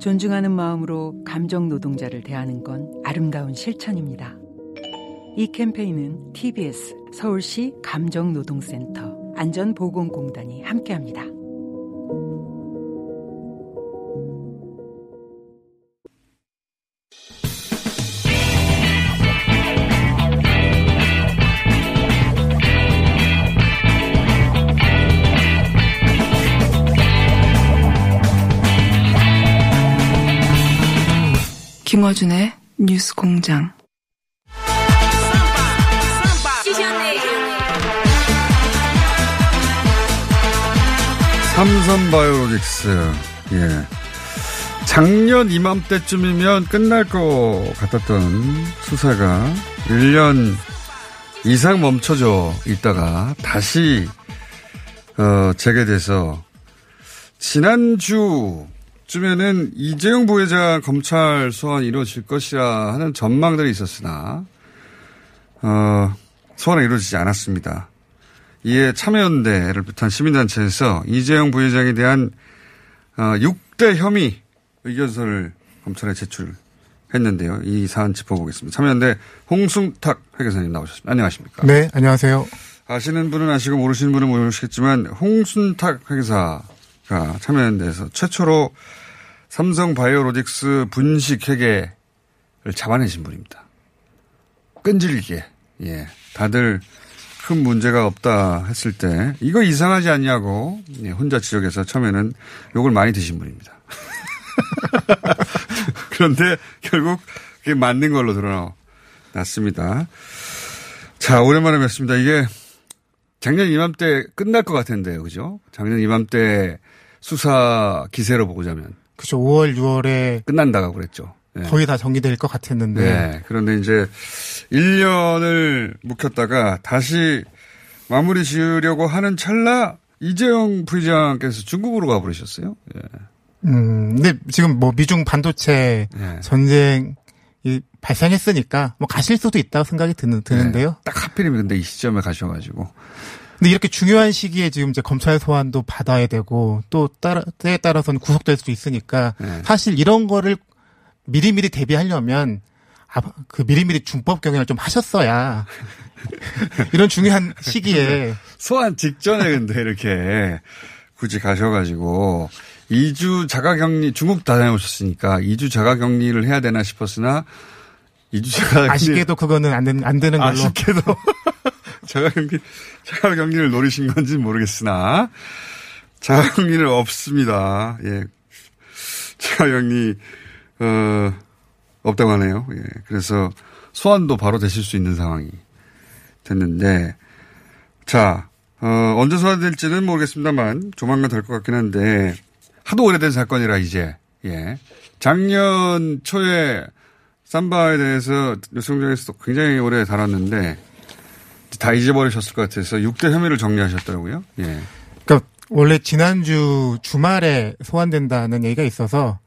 존중하는 마음으로 감정 노동자를 대하는 건 아름다운 실천입니다. 이 캠페인은 TBS 서울시 감정노동센터 안전보건공단이 함께합니다. 김어준의 뉴스 공장. 삼성바이오로직스, 예. 작년 이맘때쯤이면 끝날 것 같았던 수사가 1년 이상 멈춰져 있다가 다시, 어, 재개돼서 지난주 쯤에는 이재용 부회장 검찰 소환 이루어질 것이라 하는 전망들이 있었으나, 어, 소환이 이루어지지 않았습니다. 이에 참여연대를 비롯한 시민단체에서 이재용 부회장에 대한 어, 6대 혐의 의견서를 검찰에 제출했는데요. 이 사안 짚어보겠습니다. 참여연대 홍승탁 회계사님 나오셨습니다. 안녕하십니까? 네, 안녕하세요. 아시는 분은 아시고 모르시는 분은 모르시겠지만 홍순탁 회계사가 참여연대에서 최초로 삼성 바이오로직스 분식 회계를 잡아내신 분입니다. 끈질기게. 예. 다들 큰 문제가 없다 했을 때 이거 이상하지 않냐고 예, 혼자 지적해서 처음에는 욕을 많이 드신 분입니다. 그런데 결국 그게 맞는 걸로 드러났습니다. 자, 오랜만에 뵙습니다. 이게 작년 이맘때 끝날 것 같은데요. 그죠? 작년 이맘때 수사 기세로 보자면. 그죠. 5월, 6월에. 끝난다고 그랬죠. 네. 거의 다 정리될 것 같았는데. 네. 그런데 이제 1년을 묵혔다가 다시 마무리 지으려고 하는 찰나 이재용 부회장께서 중국으로 가버리셨어요. 예. 음, 근데 지금 뭐 미중 반도체 예. 전쟁이 발생했으니까 뭐 가실 수도 있다고 생각이 드는, 드는데요. 네. 딱 하필이면 근데 이 시점에 가셔가지고. 근데 이렇게 중요한 시기에 지금 이제 검찰 소환도 받아야 되고 또 따라, 때에 따라서는 구속될 수도 있으니까 네. 사실 이런 거를 미리미리 대비하려면 아, 그 미리미리 준법 경영을 좀 하셨어야 이런 중요한 시기에. 소환 직전에 근데 이렇게 굳이 가셔가지고 2주 자가격리 중국 다녀오셨으니까 2주 자가격리를 해야 되나 싶었으나 2주 자가격리. 아쉽게도 그거는 안 되는 안 되는 걸로. 아쉽게도 자가 격리 자가 격리를 노리신 건지는 모르겠으나 자가 격리는 없습니다. 예. 자가 격리 어, 없다고 하네요. 예. 그래서 소환도 바로 되실 수 있는 상황이 됐는데, 자, 어, 언제 소환될지는 모르겠습니다만, 조만간 될 것 같긴 한데, 하도 오래된 사건이라 이제, 예. 작년 초에 삼바에 대해서 뉴스공장에서 굉장히 오래 다뤘는데, 다 잊어버리셨을 것 같아서 6대 혐의를 정리하셨더라고요. 예. 그러니까 원래 지난주 주말에 소환된다는 얘기가 있어서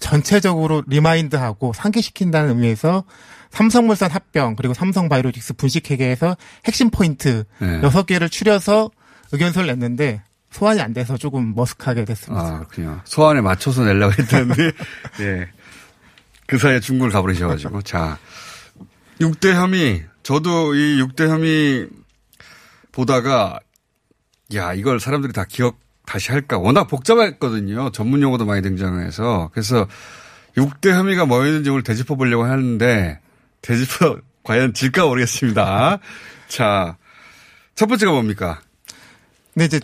전체적으로 remind하고 상기시킨다는 의미에서 삼성물산 합병 그리고 삼성바이오로직스 분식회계에서 핵심 포인트 네. 6개를 추려서 의견서를 냈는데 소환이 안 돼서 조금 머쓱하게 됐습니다. 아, 그렇군요. 소환에 맞춰서 내려고 했는데 예. 그 사이에 중국을 가버리셔가지고 자 6대 혐의 저도 이 6대 혐의 보다가 야 이걸 사람들이 다 기억 다시 할까? 워낙 복잡했거든요. 전문 용어도 많이 등장해서. 그래서 6대 혐의가 뭐였는지 오늘 되짚어 보려고 하는데, 되짚어 과연 질까 모르겠습니다. 자, 첫 번째가 뭡니까? 네, 이제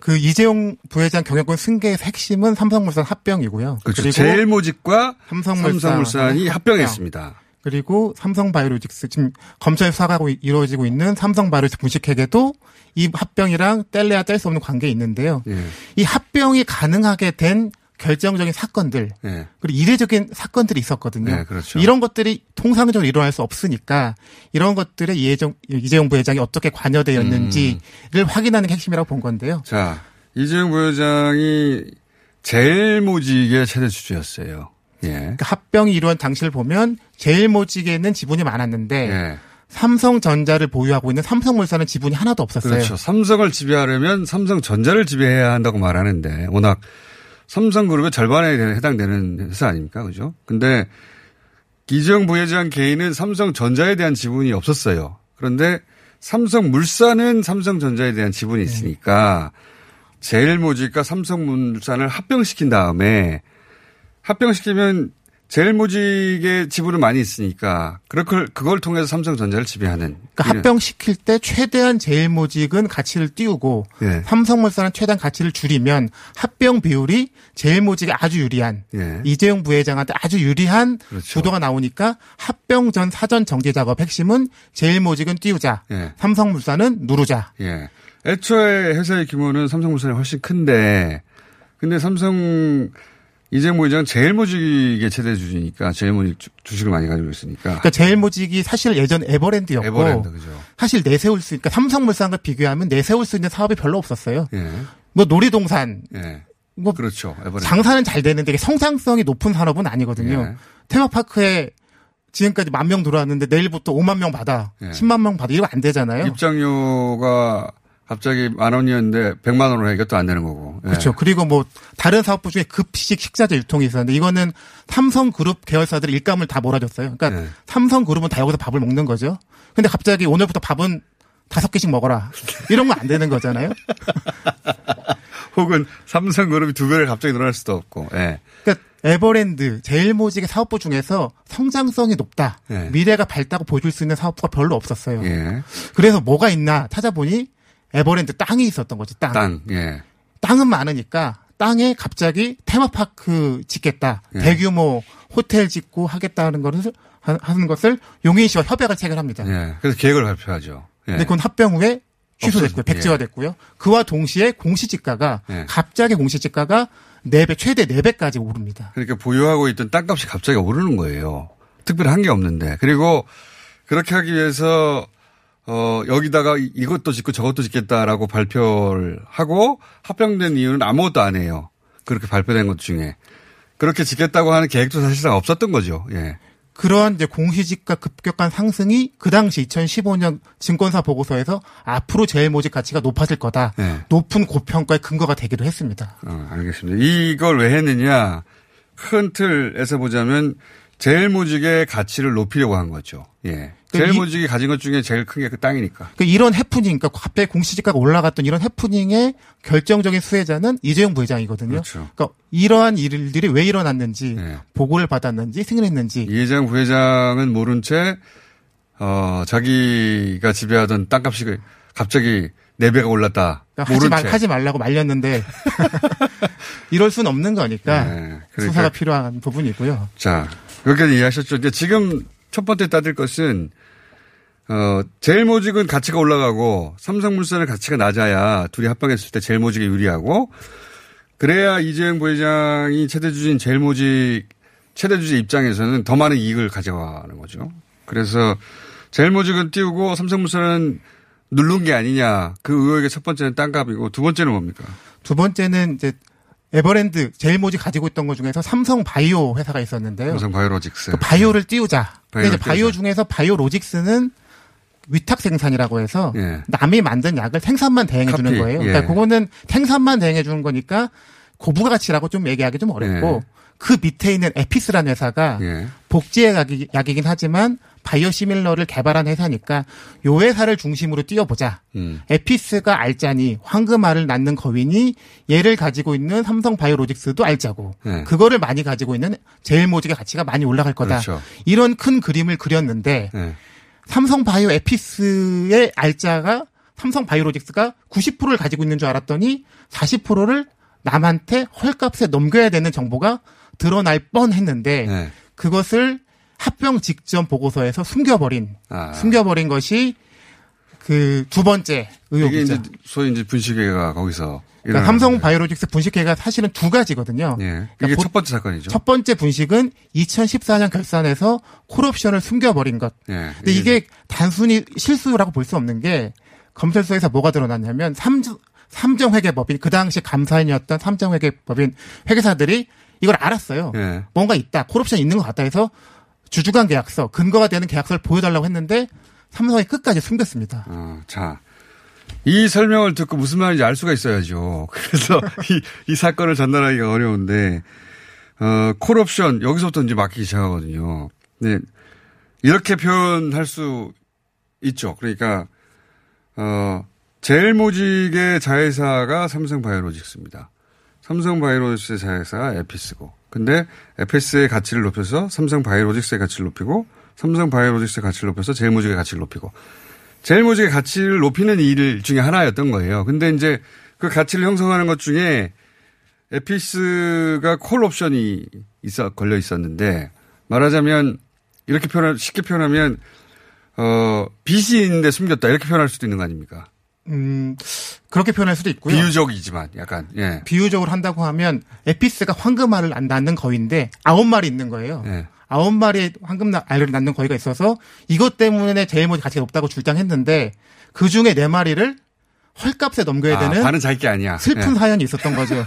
그 이재용 부회장 경영권 승계의 핵심은 삼성물산 합병이고요. 그렇죠. 그리고 제일모직과 삼성물산, 이 합병했습니다. 그리고 삼성바이오로직스 지금 검찰 수사가 이루어지고 있는 삼성바이오로직스 분식회계도 이 합병이랑 뗄래야 뗄 수 없는 관계에 있는데요. 예. 이 합병이 가능하게 된 결정적인 사건들 예. 그리고 이례적인 사건들이 있었거든요. 네, 그렇죠. 이런 것들이 통상적으로 일어날 수 없으니까 이런 것들에 이재용, 이재용 부회장이 어떻게 관여되었는지를 음. 확인하는 게 핵심이라고 본 건데요. 자, 이재용 부회장이 제일 모직의 최대 주주였어요. 예. 그러니까 합병이 이루어진 당시를 보면 제일 모직에는 지분이 많았는데 예. 삼성전자를 보유하고 있는 삼성물산은 지분이 하나도 없었어요. 그렇죠. 삼성을 지배하려면 삼성전자를 지배해야 한다고 말하는데 워낙 삼성그룹의 절반에 해당되는 회사 아닙니까? 그죠? 근데 이재용 부회장 개인은 삼성전자에 대한 지분이 없었어요. 그런데 삼성물산은 삼성전자에 대한 지분이 있으니까 제일모직과 삼성물산을 합병시킨 다음에 합병시키면 제일모직의 지분은 많이 있으니까 그걸 그걸 통해서 삼성전자를 지배하는 그러니까 합병시킬 때 최대한 제일모직은 가치를 띄우고 예. 삼성물산은 최대한 가치를 줄이면 합병 비율이 제일모직에 아주 유리한 예. 이재용 부회장한테 아주 유리한 그렇죠. 구도가 나오니까 합병 전 사전 정제 작업 핵심은 제일모직은 띄우자, 예. 삼성물산은 누르자. 예. 애초에 회사의 규모는 삼성물산이 훨씬 큰데, 근데 삼성 이재용 부회장은 제일 모직의 최대 주주니까 제일 모직 주- 주식을 많이 가지고 있으니까. 그러니까 제일 모직이 사실 예전 에버랜드였고 에버랜드 그죠. 사실 내세울 수, 그러니까 삼성물산과 비교하면 내세울 수 있는 사업이 별로 없었어요. 예. 뭐 놀이동산, 예. 뭐 그렇죠. 에버랜드. 장사는 잘 되는데 이게 성장성이 높은 산업은 아니거든요. 예. 테마파크에 지금까지 만 명 들어왔는데 내일부터 5만 명 받아, 예. 10만 명 받아 이거 안 되잖아요. 입장료가 갑자기 만 원이었는데 백만 원으로 해 이것도 안 되는 거고. 예. 그렇죠. 그리고 뭐 다른 사업부 중에 급식 식자재 유통이 있었는데 이거는 삼성그룹 계열사들이 일감을 다 몰아줬어요. 그러니까 네. 삼성그룹은 다 여기서 밥을 먹는 거죠. 근데 갑자기 오늘부터 밥은 다섯 개씩 먹어라. 이런 건안 되는 거잖아요. 혹은 삼성그룹이 두 배를 갑자기 늘어날 수도 없고. 예. 그러니까 에버랜드, 제일모직의 사업부 중에서 성장성이 높다. 네. 미래가 밝다고 보여줄 수 있는 사업부가 별로 없었어요. 예. 그래서 뭐가 있나 찾아보니 에버랜드 땅이 있었던 거지, 땅. 땅. 예. 땅은 많으니까 땅에 갑자기 테마파크 짓겠다. 예. 대규모 호텔 짓고 하겠다는 것을 하- 하는 것을 용인 씨와 협약을 체결합니다. 예. 그래서 계획을 발표하죠. 예. 근데 그건 합병 후에 취소됐고요. 백지화됐고요. 그와 동시에 공시지가가 예. 갑자기 공시지가가 4배 최대 4배까지 오릅니다. 그러니까 보유하고 있던 땅값이 갑자기 오르는 거예요. 특별한 게 없는데. 그리고 그렇게 하기 위해서 어 여기다가 이- 이것도 짓고 저것도 짓겠다라고 발표를 하고 합병된 이유는 아무것도 안 해요. 그렇게 발표된 것 중에 그렇게 짓겠다고 하는 계획도 사실상 없었던 거죠. 예. 그러한 이제 공시지가 급격한 상승이 그 당시 2015년 증권사 보고서에서 앞으로 제일모직 가치가 높아질 거다. 네. 높은 고평가의 근거가 되기도 했습니다. 어, 알겠습니다. 이걸 왜 했느냐? 큰 틀에서 보자면 제일 모직의 가치를 높이려고 한 거죠. 예. 그러니까 제일모직이 가진 것 중에 제일 큰 게 그 땅이니까. 그러니까 이런 해프닝, 그러니까 갑자기 공시지가가 올라갔던 이런 해프닝의 결정적인 수혜자는 이재용 부회장이거든요. 그렇죠. 러니까 이러한 일들이 왜 일어났는지, 네. 보고를 받았는지, 승인했는지, 이회장 부회장은 모른 채, 어, 자기가 지배하던 땅값이 갑자기 4배가 올랐다. 그러니까 하지, 말, 채. 하지 말라고 말렸는데, 이럴 수는 없는 거니까 네, 그러니까- 수사가 필요한 부분이고요. 자, 여기까지 이해하셨죠? 이제 지금 첫 번째 따질 것은, 어, 제일 모직은 가치가 올라가고 삼성물산의 가치가 낮아야 둘이 합병했을 때 제일 모직이 유리하고 그래야 이재용 부회장이 최대 주주인 제일 모직 최대 주주 입장에서는 더 많은 이익을 가져가는 거죠. 그래서 제일 모직은 띄우고 삼성물산은 누른 게 아니냐. 그 의혹의 첫 번째는 땅값이고 두 번째는 뭡니까? 두 번째는 이제 에버랜드 제일모직 가지고 있던 것 중에서 삼성 바이오 회사가 있었는데요. 삼성 바이오로직스. 그 바이오를 띄우자. 근데 이제 바이오 띄우자. 중에서 바이오로직스는 위탁 생산이라고 해서 예. 남이 만든 약을 생산만 대행해 주는 거예요. 예. 그러니까 그거는 생산만 대행해 주는 거니까 고부가 가치라고 좀 얘기하기 좀 어렵고 예. 그 밑에 있는 에피스라는 회사가 예. 복지의 약이, 약이긴 하지만 바이오시밀러를 개발한 회사니까 요 회사를 중심으로 띄워보자. 음. 에피스가 알짜니 황금알을 낳는 거위니 얘를 가지고 있는 삼성 바이오로직스도 알짜고 네. 그거를 많이 가지고 있는 제일모직의 가치가 많이 올라갈 거다. 그렇죠. 이런 큰 그림을 그렸는데 예. 삼성 바이오 에피스의 알짜가 삼성 바이오로직스가 90%를 가지고 있는 줄 알았더니 40%를 남한테 헐값에 넘겨야 되는 정보가 드러날 뻔했는데 예. 그것을 합병 직전 보고서에서 숨겨버린 아. 숨겨버린 것이 그 두 번째 의혹이죠. 이제 소위 이제 분식회가 거기서 그러니까 삼성 바이오로직스 분식회가 사실은 두 가지거든요. 예. 이게 그러니까 보- 첫 번째 사건이죠. 첫 번째 분식은 2014년 결산에서 콜옵션을 숨겨버린 것. 예. 근데 이게 단순히 실수라고 볼 수 없는 게 검찰서에서 뭐가 드러났냐면 삼 삼정회계법인 그 당시 감사인이었던 삼정회계법인 회계사들이 이걸 알았어요. 예. 뭔가 있다. 콜옵션 있는 것 같다 해서 주주간 계약서 근거가 되는 계약서를 보여달라고 했는데 삼성이 끝까지 숨겼습니다. 어, 자. 이 설명을 듣고 무슨 말인지 알 수가 있어야죠. 그래서 이, 이 사건을 전달하기가 어려운데, 어, 콜옵션, 여기서부터 이제 막히기 시작하거든요. 네. 이렇게 표현할 수 있죠. 그러니까, 어, 제일 모직의 자회사가 삼성 바이오로직스입니다. 삼성 바이오로직스의 자회사가 에피스고. 근데 에피스의 가치를 높여서 삼성 바이오로직스의 가치를 높이고, 삼성 바이오로직스의 가치를 높여서 제일 모직의 가치를 높이고, 제일 모직의 가치를 높이는 일 중에 하나였던 거예요. 근데 이제 그 가치를 형성하는 것 중에 에피스가 콜 옵션이 있어 걸려 있었는데 말하자면 이렇게 표현 쉽게 표현하면 어 빚이 있는데 숨겼다 이렇게 표현할 수도 있는 거 아닙니까? 음, 그렇게 표현할 수도 있고요. 비유적이지만 약간 예. 비유적으로 한다고 하면 에피스가 황금알을 안 낳는 거인데 아홉 마리 있는 거예요. 예. 아홉 마리의 황금 알을 낳는 거위가 있어서 이것 때문에 제일모직 가치가 높다고 주장했는데 그 중에 네 마리를 헐값에 넘겨야 아, 되는 반은 자기 게 아니야. 슬픈 예. 사연이 있었던 거죠.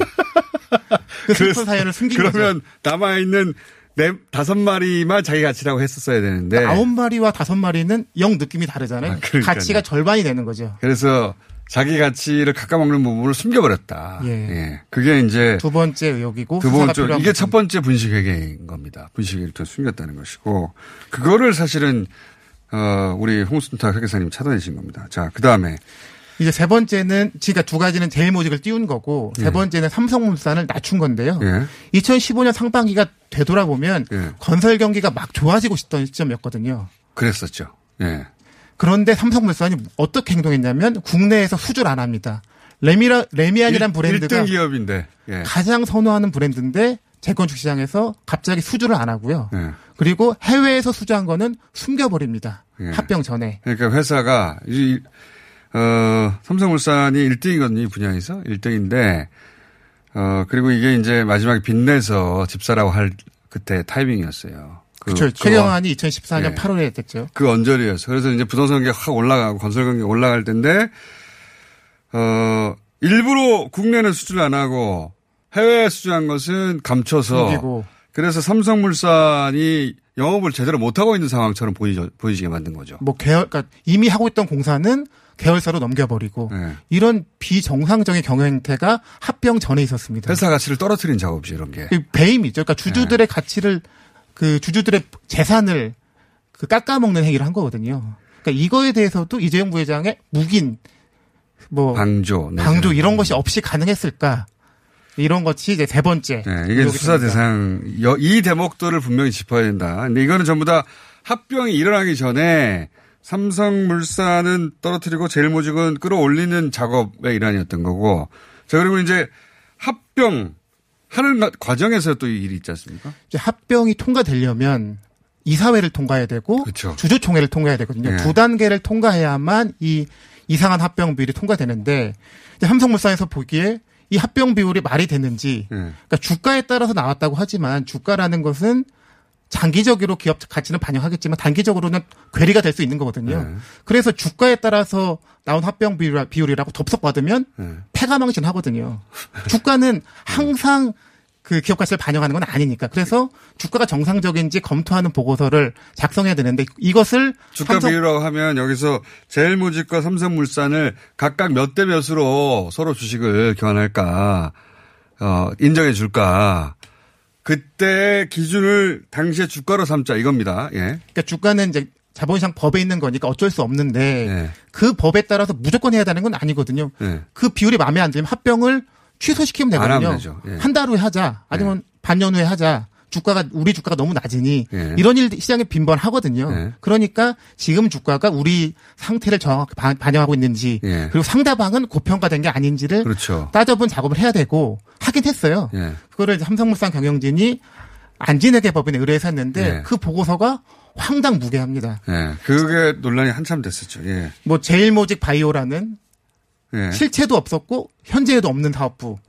그 슬픈 사연을 숨긴 그러면 거죠. 남아 있는 네 다섯 마리만 자기 가치라고 했었어야 되는데 그러니까 아홉 마리와 다섯 마리는 영 느낌이 다르잖아요. 아. 가치가 절반이 되는 거죠. 그래서 자기 가치를 깎아먹는 부분을 숨겨버렸다. 예. 그게 이제 두 번째 의혹이고 두 번째 이게 부분. 첫 번째 분식회계인 겁니다. 분식회계를 또 숨겼다는 것이고 그거를 사실은 어 우리 홍순탁 회계사님 찾아내신 겁니다. 자 그 다음에 이제 세 번째는 지가 두 가지는 제일모직을 띄운 거고 세 번째는 삼성물산을 낮춘 건데요. 예. 2015년 상반기가 되돌아보면 예. 건설 경기가 막 좋아지고 있던 시점이었거든요. 그랬었죠. 예. 그런데 삼성물산이 어떻게 행동했냐면 국내에서 수주를 안 합니다. 레미라 레미안이란 브랜드가 1등 기업인데. 예. 가장 선호하는 브랜드인데 재건축 시장에서 갑자기 수주를 안 하고요. 예. 그리고 해외에서 수주한 거는 숨겨버립니다. 예. 합병 전에. 그러니까 회사가 이 어, 삼성물산이 1등이거든요, 이 분야에서. 1등인데, 어, 그리고 이게 이제 마지막에 빚내서 집사라고 할 그때 타이밍이었어요. 그, 그렇죠. 그 최경환이 2014년 예. 8월에 됐죠. 그 언저리였어. 그래서 이제 부동산 가격 확 올라가고 건설 가격이 올라갈 텐데, 어, 일부러 국내는 수주를 안 하고 해외에 수주한 것은 감춰서 숨기고. 그래서 삼성물산이 영업을 제대로 못하고 있는 상황처럼 보이죠, 보이지게 만든 거죠. 뭐 계열, 그러니까 이미 하고 있던 공사는 계열사로 넘겨버리고 네. 이런 비정상적인 경영 행태가 합병 전에 있었습니다. 회사 가치를 떨어뜨린 작업이죠, 이런 게. 그 배임이죠. 그러니까 네. 주주들의 가치를 그 주주들의 재산을 그 깎아먹는 행위를 한 거거든요. 그러니까 이거에 대해서도 이재용 부회장의 묵인 뭐 방조. 네. 방조 이런 것이 없이 가능했을까? 이런 것이 이제 세 번째. 네, 이게 수사. 대상, 여- 이 대목들을 분명히 짚어야 된다. 근데 이거는 전부 다 합병이 일어나기 전에 삼성물산은 떨어뜨리고 제일모직은 끌어올리는 작업의 일환이었던 거고. 자, 그리고 이제 합병 하는 가- 과정에서 또 이 일이 있지 않습니까? 이제 합병이 통과되려면 이사회를 통과해야 되고 그렇죠. 주주총회를 통과해야 되거든요. 네. 두 단계를 통과해야만 이 이상한 합병 비율이 통과되는데 이제 삼성물산에서 보기에 이 합병 비율이 말이 되는지 네. 그러니까 주가에 따라서 나왔다고 하지만 주가라는 것은 장기적으로 기업 가치는 반영하겠지만 단기적으로는 괴리가 될 수 있는 거거든요. 네. 그래서 주가에 따라서 나온 합병 비율- 비율 이라고 덥석받으면 네. 패가망신 하거든요. 주가는 항상 그 기업 가치를 반영하는 건 아니니까. 그래서 주가가 정상적인지 검토하는 보고서를 작성해야 되는데 이것을 주가 삼성- 비율이라고 하면 여기서 제일모직과 삼성물산을 각각 몇 대 몇으로 서로 주식을 교환할까, 어, 인정해 줄까. 그때 기준을 당시의 주가로 삼자 이겁니다. 예. 그러니까 주가는 이제 자본시장 법에 있는 거니까 어쩔 수 없는데 네. 그 법에 따라서 무조건 해야 되는 건 아니거든요. 네. 그 비율이 마음에 안 들면 합병을 취소시키면 되거든요. 예. 한달 후에 하자. 아니면 반년 후에 하자. 주가가 우리 주가가 너무 낮으니 예. 이런 일 시장에 빈번하거든요. 예. 그러니까 지금 주가가 우리 상태를 정확히 반- 반영하고 있는지 예. 그리고 상대방은 고평가된 게 아닌지를 그렇죠. 따져본 작업을 해야 되고 하긴 했어요. 예. 그거를 삼성물산 경영진이 안진에게 법인에 의뢰해서 했는데 예. 그 보고서가 황당무계합니다. 예. 그게 논란이 한참 됐었죠. 예. 뭐 제일모직 바이오라는 예. 실체도 없었고 현재에도 없는 사업부.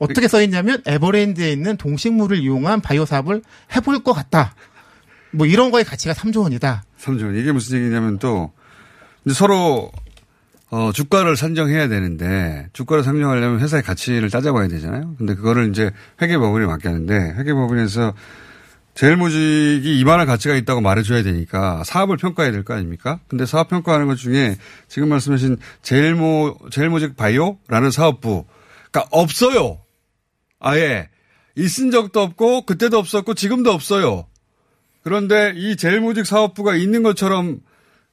예. 어떻게 써 있냐면 에버랜드에 있는 동식물을 이용한 바이오 사업을 해볼 것 같다. 뭐 이런 거의 가치가 3조 원이다. 3조 원. 이게 무슨 얘기냐면 또 서로 어, 주가를 산정해야 되는데 주가를 산정하려면 회사의 가치를 따져봐야 되잖아요. 근데 그거를 이제 회계법원에 맡겼는데 회계법원에서 제일 모직이 이만한 가치가 있다고 말해줘야 되니까 사업을 평가해야 될 거 아닙니까? 근데 사업 평가하는 것 중에 지금 말씀하신 제일모, 제일모직 바이오라는 사업부가 없어요. 아예. 있은 적도 없고, 그때도 없었고, 지금도 없어요. 그런데 이 제일모직 사업부가 있는 것처럼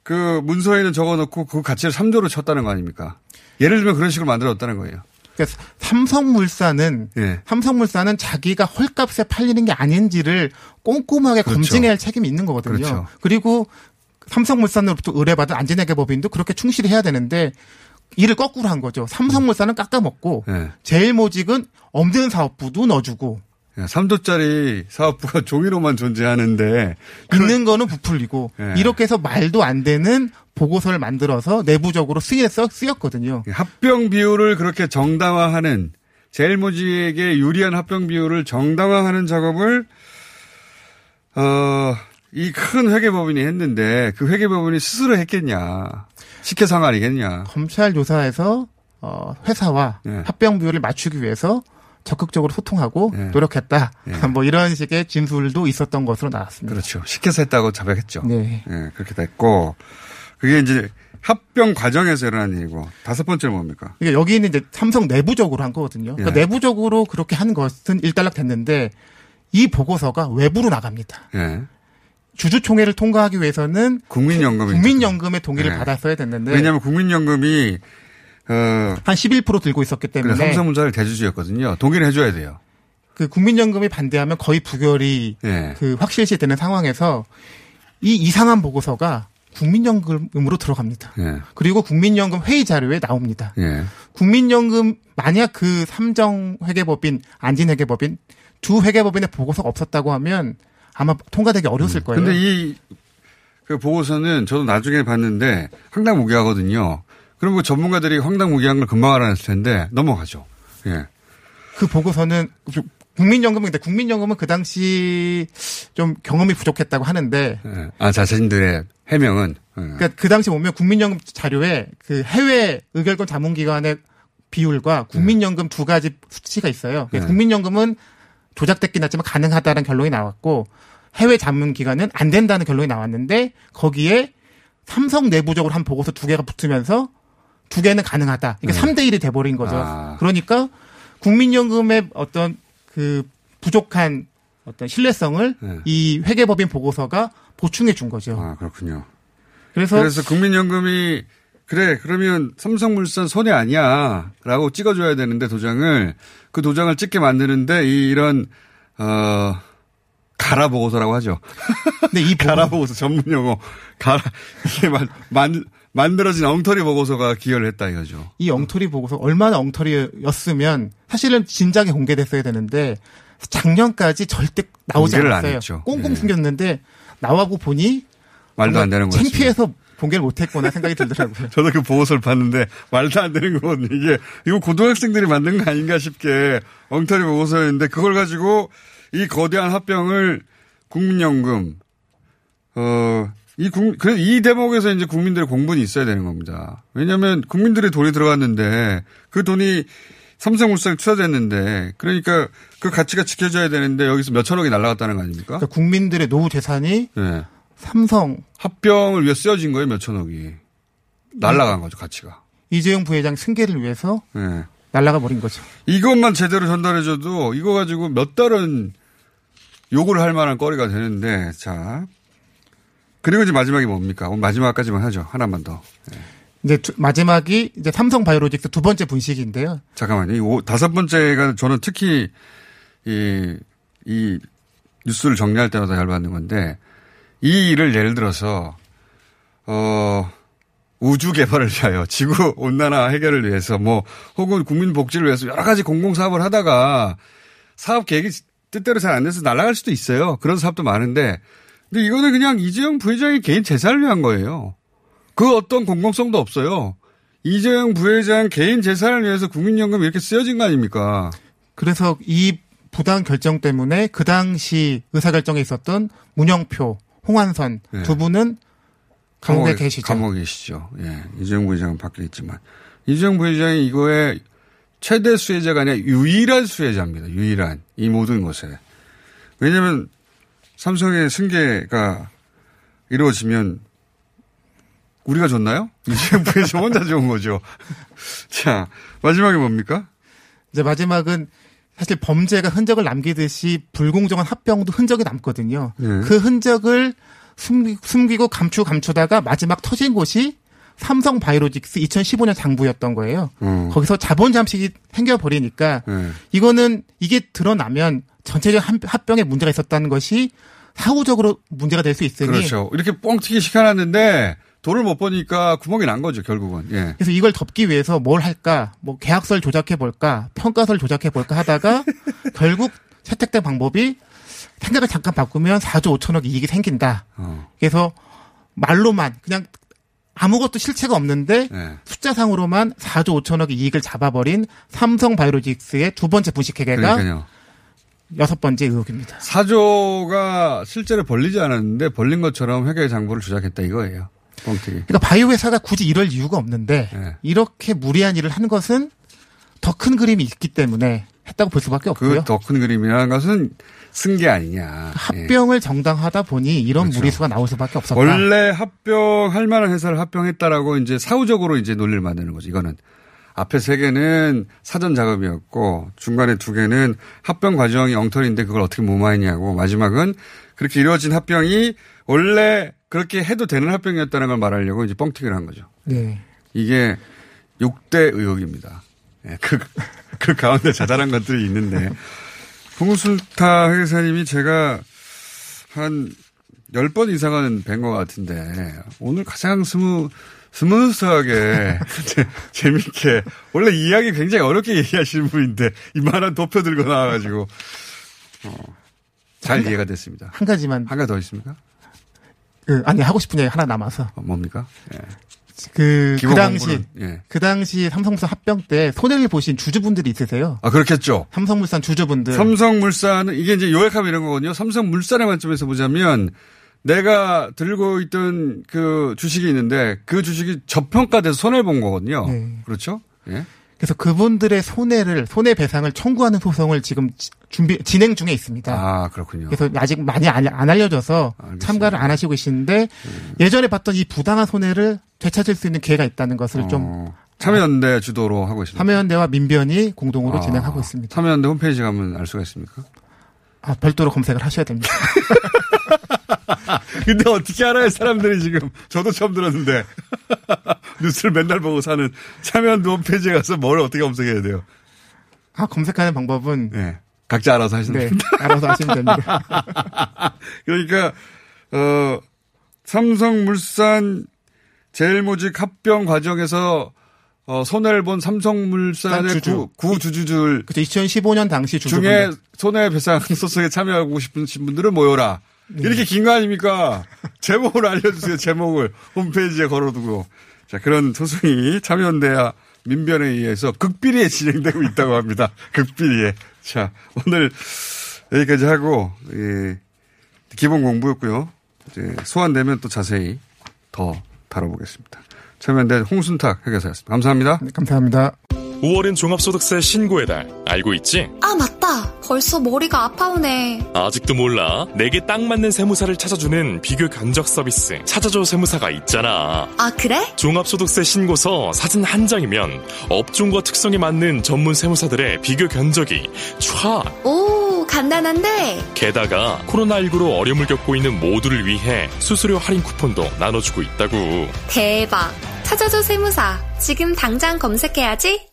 그 문서에는 적어 놓고 그 가치를 3조로 쳤다는 거 아닙니까? 예를 들면 그런 식으로 만들었다는 거예요. 그래서 삼성물산은 예. 삼성물산은 자기가 헐값에 팔리는 게 아닌지를 꼼꼼하게 그렇죠. 검증해야 할 책임이 있는 거거든요. 그렇죠. 그리고 삼성물산으로부터 의뢰받은 안전회계법인도 그렇게 충실히 해야 되는데 일을 거꾸로 한 거죠. 삼성물산은 깎아먹고 예. 제일모직은 없는 사업부도 넣어주고 3조짜리 사업부가 종이로만 존재하는데 있는 거는 부풀리고 예. 이렇게 해서 말도 안 되는 보고서를 만들어서 내부적으로 쓰였, 쓰였거든요. 합병 비율을 그렇게 정당화하는 제일모직에게 유리한 합병 비율을 정당화하는 작업을 어, 이 큰 회계법인이 했는데 그 회계법인이 스스로 했겠냐. 식혜상 아니겠냐. 검찰 조사에서 어, 회사와 예. 합병 비율을 맞추기 위해서 적극적으로 소통하고 예. 노력했다. 예. 뭐 이런 식의 진술도 있었던 것으로 나왔습니다. 그렇죠. 식혜서 했다고 자백했죠. 네. 예, 그렇게 됐고 그게 이제 합병 과정에서 일어난 일이고 다섯 번째는 뭡니까? 그러니까 여기는 이제 삼성 내부적으로 한 거거든요. 그러니까 예. 내부적으로 그렇게 한 것은 일단락 됐는데 이 보고서가 외부로 나갑니다. 예. 주주총회를 통과하기 위해서는 국민연금이 국민연금의 동의를 네. 받았어야 됐는데 왜냐하면 국민연금이 어, 한 11% 들고 있었기 때문에 삼성문자를 대주주였거든요. 동의를 해줘야 돼요. 그 국민연금이 반대하면 거의 부결이 예. 그 확실시 되는 상황에서 이 이상한 보고서가 국민연금으로 들어갑니다. 예. 그리고 국민연금 회의 자료에 나옵니다. 예. 국민연금 만약 그 삼정 회계법인, 안진 회계법인 두 회계법인의 보고서가 없었다고 하면 아마 통과되기 어려웠을 거예요. 근데 이, 그 보고서는 저도 나중에 봤는데 황당무계하거든요. 그럼 그 전문가들이 황당무계한 걸 금방 알아냈을 텐데 넘어가죠. 예. 그 보고서는 국민연금은 근데 국민연금은 그 당시 좀 경험이 부족했다고 하는데 예. 아, 자신들의 해명은. 예. 그러니까 그 당시 보면 국민연금 자료에 그 해외 의결권 자문기관의 비율과 국민연금 두 가지 수치가 있어요. 네. 국민연금은 조작됐긴 하지만 가능하다는 결론이 나왔고 해외 자문 기관은 안 된다는 결론이 나왔는데 거기에 삼성 내부적으로 한 보고서 두 개가 붙으면서 두 개는 가능하다. 이게 네. 삼 3대 1이 돼버린 거죠. 아. 그러니까 국민연금의 어떤 그 부족한 어떤 신뢰성을 네. 이 회계법인 보고서가 보충해 준 거죠. 아, 그렇군요. 그래서, 그래서 국민연금이 그래 그러면 삼성물산 손해 아니야라고 찍어줘야 되는데 도장을 그 도장을 찍게 만드는데 이 이런 어 가라 보고서라고 하죠. 근데 이 보고, 가라 보고서 전문 용어 가라 이게 만, 만 만들어진 엉터리 보고서가 기여를 했다 이거죠. 이 엉터리 보고서 얼마나 엉터리였으면 사실은 진작에 공개됐어야 되는데 작년까지 절대 나오지 않았어요. 꽁꽁 예. 숨겼는데 나와고 보니 말도 안 되는 거죠. 창피해서 공개를 못했구나 생각이 들더라고요. 저도 그 보고서를 봤는데 말도 안 되는 거거든요. 이게 이거 고등학생들이 만든 거 아닌가 싶게 엉터리 보고서였는데 그걸 가지고 이 거대한 합병을 국민연금 어이 국, 그래서 이 대목에서 이제 국민들의 공분이 있어야 되는 겁니다. 왜냐하면 국민들의 돈이 들어갔는데 그 돈이 삼성물산에 투자됐는데 그러니까 그 가치가 지켜져야 되는데 여기서 몇 천억이 날라갔다는 거 아닙니까? 그러니까 국민들의 노후 재산이 네. 삼성 합병을 위해 쓰여진 거예요, 몇 천억이. 날라간 거죠, 가치가. 이재용 부회장 승계를 위해서 네. 날라가 버린 거죠. 이것만 제대로 전달해줘도 이거 가지고 몇 달은 욕을 할 만한 거리가 되는데, 자. 그리고 이제 마지막이 뭡니까? 마지막까지만 하죠. 하나만 더. 이제 두- 마지막이 이제 삼성 바이오로직스 두 번째 분식인데요. 잠깐만요. 이 오- 다섯 번째가 저는 특히 이, 이 뉴스를 정리할 때마다 열받는 건데, 이 일을 예를 들어서, 어, 우주 개발을 위하여, 지구 온난화 해결을 위해서, 뭐, 혹은 국민 복지를 위해서 여러 가지 공공 사업을 하다가 사업 계획이 뜻대로 잘 안 돼서 날아갈 수도 있어요. 그런 사업도 많은데, 근데 이거는 그냥 이재용 부회장의 개인 재산을 위한 거예요. 그 어떤 공공성도 없어요. 이재용 부회장 개인 재산을 위해서 국민연금 이렇게 쓰여진 거 아닙니까? 그래서 이 부당 결정 때문에 그 당시 의사결정에 있었던 문영표, 홍한선 네. 두 분은 감옥에 계시죠. 감옥에 계시죠. 예. 이재용 부회장은 있지만. 이재용 부회장이 이거에 최대 수혜자가 아니라 유일한 수혜자입니다. 유일한. 이 모든 것에. 왜냐면 삼성의 승계가 이루어지면 우리가 줬나요? 이재용 부회장 혼자 좋은 거죠. 자, 마지막에 뭡니까? 이제 마지막은 사실 범죄가 흔적을 남기듯이 불공정한 합병도 흔적이 남거든요. 네. 그 흔적을 숨기, 숨기 고 감추 감추다가 마지막 터진 곳이 삼성 바이오로직스 2015년 장부였던 거예요. 어. 거기서 자본 잠식이 생겨버리니까 네. 이거는 이게 드러나면 전체적 합- 합병에 문제가 있었다는 것이 사후적으로 문제가 될 수 있으니 그렇죠. 이렇게 뻥튀기 시켜놨는데 돈을 못 버니까 구멍이 난 거죠, 결국은. 예. 그래서 이걸 덮기 위해서 뭘 할까? 뭐 계약서를 조작해 볼까? 평가서를 조작해 볼까 하다가 결국 채택된 방법이 생각을 잠깐 바꾸면 4조 5천억 이익이 생긴다. 어. 그래서 말로만 그냥 아무것도 실체가 없는데 예. 숫자상으로만 4조 5천억 이익을 잡아버린 삼성 바이오로직스의 두 번째 분식회계가 그러니까요. 여섯 번째 의혹입니다. 사조가 실제로 벌리지 않았는데 벌린 것처럼 회계 장부를 조작했다 이거예요. 뻥튀기. 그러니까 바이오 회사가 굳이 이럴 이유가 없는데 네. 이렇게 무리한 일을 하는 것은 더 큰 그림이 있기 때문에 했다고 볼 수밖에 없고요. 그 더 큰 그림이라는 것은 승계 아니냐. 예. 합병을 정당하다 보니 이런 그렇죠. 무리수가 나올 수밖에 없었다. 원래 합병할 만한 회사를 합병했다라고 이제 사후적으로 이제 논리를 만드는 거죠. 이거는 앞에 세 개는 사전 작업이었고 중간에 두 개는 합병 과정이 엉터리인데 그걸 어떻게 무마했냐고 마지막은 그렇게 이루어진 합병이 원래 그렇게 해도 되는 합병이었다는 걸 말하려고 이제 뻥튀기를 한 거죠. 네. 이게 6대 의혹입니다. 예, 그, 그 가운데 자잘한 것들이 있는데. 홍순타 회계사님이 제가 한 10번 이상은 뵌 것 같은데, 오늘 가장 smoo, smooth하게, 재- 재밌게, 원래 이야기 굉장히 어렵게 얘기하시는 분인데, 이만한 도표 들고 나와가지고, 어, 잘 이해가 됐습니다. 한 가지만 한 가지 더 있습니까? 그, 아니 하고 싶은 얘기 하나 남아서 어, 뭡니까? 예. 그, 그 당시 예. 그 당시 삼성물산 합병 때 손해를 보신 주주분들이 있으세요. 아, 그렇겠죠. 삼성물산 주주분들. 삼성물산은 이게 이제 요약하면 이런 거거든요. 삼성물산의 관점에서 보자면 내가 들고 있던 그 주식이 있는데 그 주식이 저평가돼서 손해 본 거거든요. 네. 그렇죠? 예. 그래서 그분들의 손해를 손해 배상을 청구하는 소송을 지금 지- 준비 진행 중에 있습니다. 아 그렇군요. 그래서 아직 많이 안, 안 알려져서 알겠습니다. 참가를 안 하시고 계시는데 예전에 봤던 이 부당한 손해를 되찾을 수 있는 기회가 있다는 것을 좀 어, 참여연대 주도로 하고 있습니다. 참여연대와 민변이 공동으로 아, 진행하고 있습니다. 참여연대 홈페이지 가면 알 수가 있습니까? 아, 별도로 검색을 하셔야 됩니다. 근데 어떻게 알아요 사람들이 지금 저도 처음 들었는데 뉴스를 맨날 보고 사는 참여연대 홈페이지에 가서 뭘 어떻게 검색해야 돼요? 아, 검색하는 방법은 네. 각자 알아서 하시는 네, 겁니다. 알아서 하시면 됩니다. 그러니까 어 삼성물산 제일모직 합병 과정에서 어, 손해를 본 삼성물산의 주주. 구, 구주주들 그죠 2015년 당시 중에 주주분들 손해배상 소송에 참여하고 싶은 분들은 모여라. 이렇게 긴 거 아닙니까? 제목을 알려주세요. 제목을 홈페이지에 걸어두고 자 그런 소송이 참여연대와 민변에 의해서 극비리에 진행되고 있다고 합니다. 극비리에. 자 오늘 여기까지 하고 예, 기본 공부였고요. 이제 소환되면 또 자세히 더 다뤄보겠습니다. 참여연대 홍순탁 회계사였습니다. 감사합니다. 네, 감사합니다. 5월은 종합소득세 신고의 달. 알고 있지? 아, 맞다. 벌써 머리가 아파오네. 아직도 몰라. 내게 딱 맞는 세무사를 찾아주는 비교 견적 서비스. 찾아줘 세무사가 있잖아. 아, 그래? 종합소득세 신고서 사진 한 장이면 업종과 특성에 맞는 전문 세무사들의 비교 견적이 촤! 오, 간단한데. 게다가 코로나19로 어려움을 겪고 있는 모두를 위해 수수료 할인 쿠폰도 나눠주고 있다고. 대박. 찾아줘 세무사. 지금 당장 검색해야지.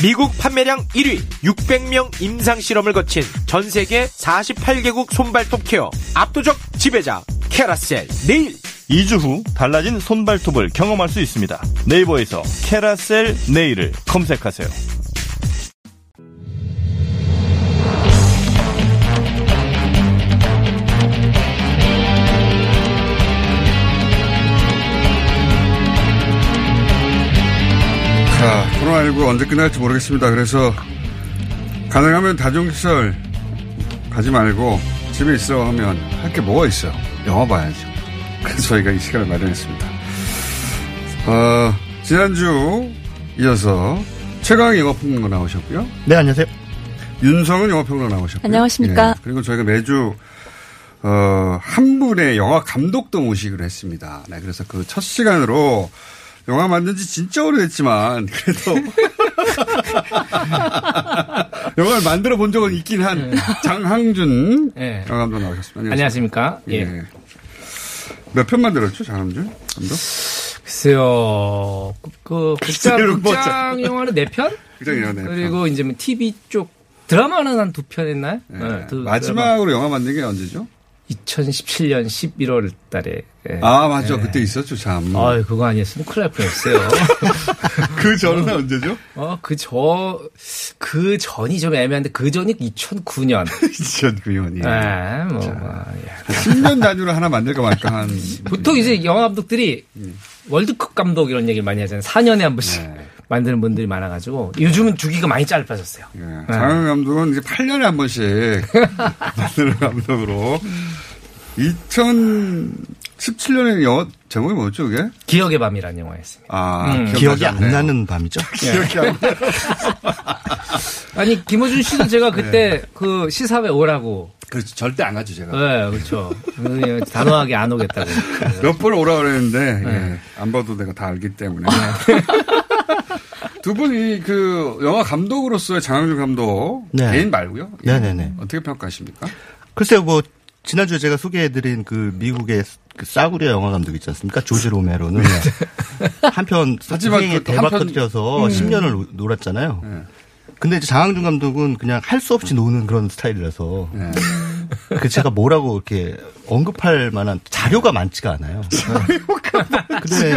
미국 판매량 1위 600명 임상 실험을 거친 전 세계 48개국 손발톱 케어 압도적 지배자 캐라셀 네일. 2주 후 달라진 손발톱을 경험할 수 있습니다. 네이버에서 캐라셀 네일을 검색하세요 코로나19 언제 끝날지 모르겠습니다. 그래서 가능하면 다중시설 가지 말고 집에 있어 하면 할 게 뭐가 있어요? 영화 봐야죠. 그래서 저희가 이 시간을 마련했습니다. 어, 지난주 이어서 최강 영화평론가 나오셨고요. 네, 안녕하세요. 윤성은 영화평론가 나오셨고요. 안녕하십니까. 예, 그리고 저희가 매주 어, 한 분의 영화 감독도 모시기로 했습니다. 네, 그래서 그 첫 시간으로 영화 만든 지 진짜 오래됐지만 그래도 영화를 만들어 본 적은 있긴 한 장항준 네. 감독 나오셨습니다. 안녕하십니까. 예. 예. 몇편 만들었죠, 장항준 감독? 글쎄요. 그, 그 극장, 뭐 극장 영화는 4편? 극장 영화 네 편. 그리고 이제 뭐 TV 쪽 드라마는 한 두 편 했나요? 예. 네, 두- 마지막으로 영화 만든 게 언제죠? 2017년 11월 달에. 예. 아, 맞아. 예. 그때 있었죠, 참. 아유, 그거 아니었으면 큰일 날 뻔했어요. 그 전은 언제죠? 어, 그 저, 그 전이 좀 애매한데 그 전이 2009년. 2009년이. 예, 뭐, 뭐, 예. 10년 단위로 하나 만들까 말까 한. 보통 이제 영화 감독들이 음. 월드컵 감독 이런 얘기를 많이 하잖아요. 4년에 한 번씩 네. 만드는 분들이 많아가지고 요즘은 주기가 많이 짧아졌어요. 예. 장항 감독은 이제 8년에 한 번씩 만드는 감독으로. 2017년에 영화 제목이 뭐였죠, 그게? 기억의 밤이라는 영화였습니다. 아, 음. 기억이 안. 나는 밤이죠? 기억이 안 나. 아니 김호준 씨도 제가 그때 그 시사회 오라고. 그렇죠. 절대 안 가죠, 제가. 네, 그렇죠. 단호하게 안 오겠다고. 몇 번 오라 그랬는데, 네. 예. 안 봐도 내가 다 알기 때문에. 두 분이 그 영화 감독으로서의 장항준 감독 네. 개인 말고요. 예. 네네네. 어떻게 평가하십니까? 글쎄요, 뭐, 지난주에 제가 소개해드린 그 미국의 그 싸구려 영화 감독 있지 않습니까? 조지 로메로는 한편 하지만 흥행에 그 대박 한편- 터뜨려서 음. 10년을 노- 놀았잖아요. 네. 근데 이제 장항준 감독은 그냥 할 수 없이 노는 그런 스타일이라서 그 제가 뭐라고 이렇게 언급할 만한 자료가 많지가 않아요. 근데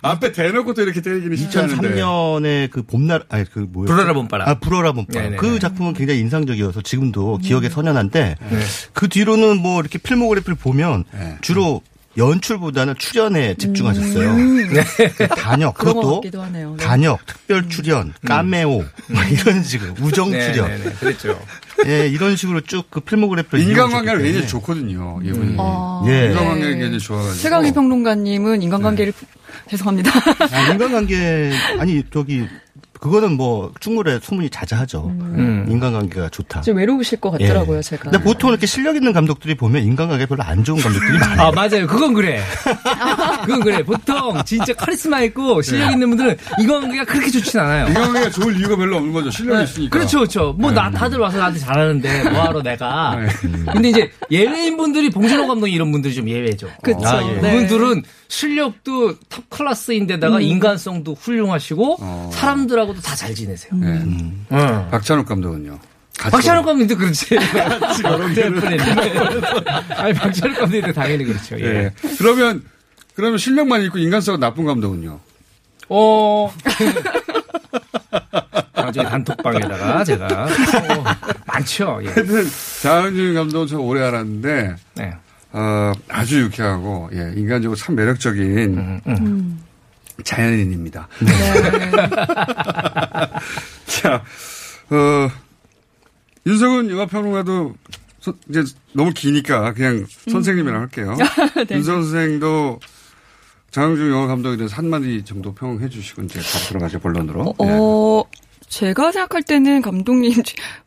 앞에 대놓고 또 이렇게 때리기는 쉽지 않은데. 2003년에 그 봄날 아니 그 뭐였죠? 불어라 봄바람. 아 불어라 봄바람. 그 작품은 굉장히 인상적이어서 지금도 기억에 선연한데 네. 그 뒤로는 뭐 이렇게 필모그래피를 보면 네. 주로 연출보다는 출연에 집중하셨어요. 음. 그 단역 그런 것 그것도. 네. 단역, 특별 출연, 까메오 막 이런 식으로 우정 네, 출연. 네, 네, 그랬죠. 예, 이런 식으로 쭉 그 필모그래피를 인간관계를 굉장히. 좋거든요. 이분이. 아, 예. 인간관계를 네. 굉장히 좋아가지고. 최강희 평론가님은 인간관계를 죄송합니다. 아, 인간관계 아니 저기 그거는 뭐 충무에 소문이 자자하죠. 음. 인간관계가 좋다. 좀 외로우실 것 같더라고요, 예. 제가. 근데 보통 이렇게 실력 있는 감독들이 보면 인간관계 별로 안 좋은 감독들이 많아요. 아, 맞아요. 그건 그래. 그건 그래. 보통 진짜 카리스마 있고 실력 있는 분들은 인간관계가 그렇게 좋진 않아요. 인간관계가 좋을 이유가 별로 없는 거죠. 실력이 있으니까. 그렇죠, 그렇죠. 뭐, 나, 다들 와서 나한테 잘하는데, 뭐하러 내가. 근데 이제, 예외인 분들이, 봉준호 감독이 이런 분들이 좀 예외죠. 그쵸. 아, 예. 네. 그분들은 실력도 top class인데다가 인간성도 훌륭하시고, 어. 사람들하고 도 다 잘 지내세요. 네. 응. 박찬욱 감독은요. 박찬욱 감독도 그렇지. 아니, 박찬욱 감독도 당연히 그렇죠. 예. 예. 그러면 그러면 실력만 있고 인간성 나쁜 감독은요. 어, 나중에 단톡방에다가 제가 어, 많죠. 예. 하여튼 장항준 감독은 저 오래 알았는데 네. 어, 아주 유쾌하고 예, 인간적으로 참 매력적인 음. 자연인입니다. 네. 자, 어, 윤석은 영화평론가도 서- 이제 너무 기니까 그냥 선생님이랑 할게요. 네. 윤석은 선생도 장항준 영화 감독에 대해서 한마디 정도 평해 주시고 이제 바로 들어가죠, 본론으로. 어, 제가 생각할 때는 감독님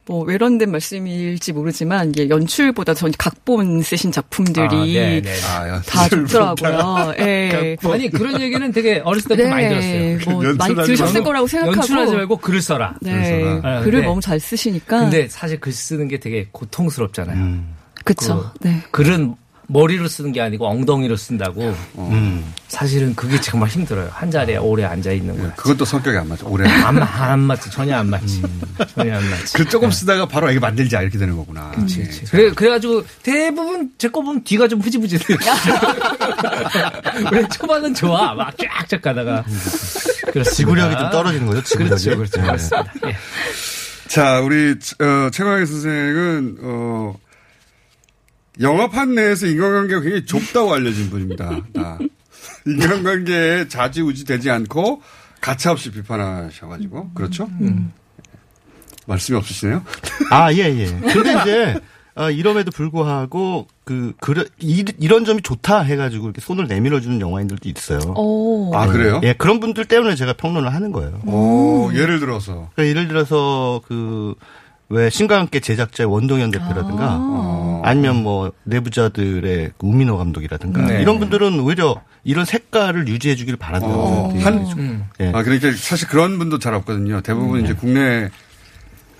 뭐 외런된 말씀일지 모르지만 이게 연출보다 전 각본 쓰신 작품들이 아, 네, 네. 아, 다 좋더라고요. 예. 아니 그런 얘기는 되게 어렸을 때 네, 많이 들었어요. 뭐 많이 들으셨을 거라고 생각하고 연출하지 말고 글을 써라. 네, 아, 글을 너무 잘 쓰시니까. 근데 사실 글 쓰는 게 되게 고통스럽잖아요. 그쵸. 네. 글은 머리로 쓰는 게 아니고 엉덩이로 쓴다고. 음. 사실은 그게 정말 힘들어요. 한 자리에 오래 앉아 있는 거야. 그것도 성격이 안 맞죠. 오래. 안, 마- 안 맞지. 전혀 안 맞지. 전혀 안 맞지. 그 조금 쓰다가 바로 이게 만들자 이렇게 되는 거구나. 그치, 예. 그치. 그래, 그래가지고 대부분 제 거 보면 뒤가 좀 흐지부지해요. 왜 초반은 좋아. 막 쫙쫙 가다가. 그렇습니다. 지구력이 좀 떨어지는 거죠, 지구력이. 그렇죠, 그렇죠. 네. 맞습니다. 예. 자, 우리, 어, 최광희 선생은, 어, 영화판 내에서 인간관계가 굉장히 좁다고 알려진 분입니다. 다. 인간관계에 자지우지 되지 않고 가차없이 비판하셔가지고. 그렇죠? 말씀이 없으시네요? 아, 예, 예. 근데 이제, 어, 이럼에도 불구하고, 그, 그, 이, 이런 점이 좋다 해가지고 이렇게 손을 내밀어 주는 영화인들도 있어요. 오. 아, 그래요? 예, 그런 분들 때문에 제가 평론을 하는 거예요. 오, 예를 들어서. 그러니까 예를 들어서, 그, 왜, 신과 함께 제작자의 원동현 대표라든가, 아. 아니면 뭐, 내부자들의 그 우민호 감독이라든가, 네. 이런 분들은 오히려 이런 색깔을 유지해 주기를 바라는 어, 한, 좀, 예. 아, 그러니까 사실 그런 분도 잘 없거든요. 대부분 음. 이제 국내,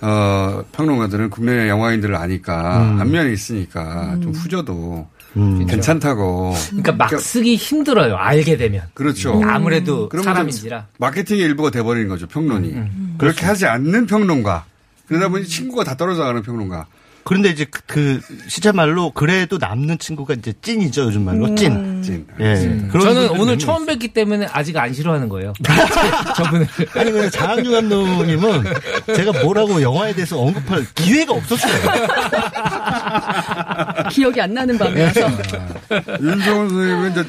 어, 평론가들은 국내 영화인들을 아니까, 음. 안면에 있으니까 좀 후져도 음. 괜찮다고. 그러니까 막 쓰기 힘들어요. 알게 되면. 그렇죠. 아무래도 그러면 사람인지라. 마케팅의 일부가 돼버리는 거죠, 평론이. 그렇게 하지 않는 평론가. 그러다 보니 친구가 다 떨어져 가는 평론가. 그런데 이제 그, 그 시제 말로 그래도 남는 친구가 이제 찐이죠 요즘 말로 찐. 찐. 예. 그런 저는 오늘 처음 뵙기 때문에 아직 안 싫어하는 거예요. 저분을. 아니 근데 장항준 감독님은 제가 뭐라고 영화에 대해서 언급할 기회가 없었어요. 기억이 안 나는 밤이라서. 윤성원 선생님은 이제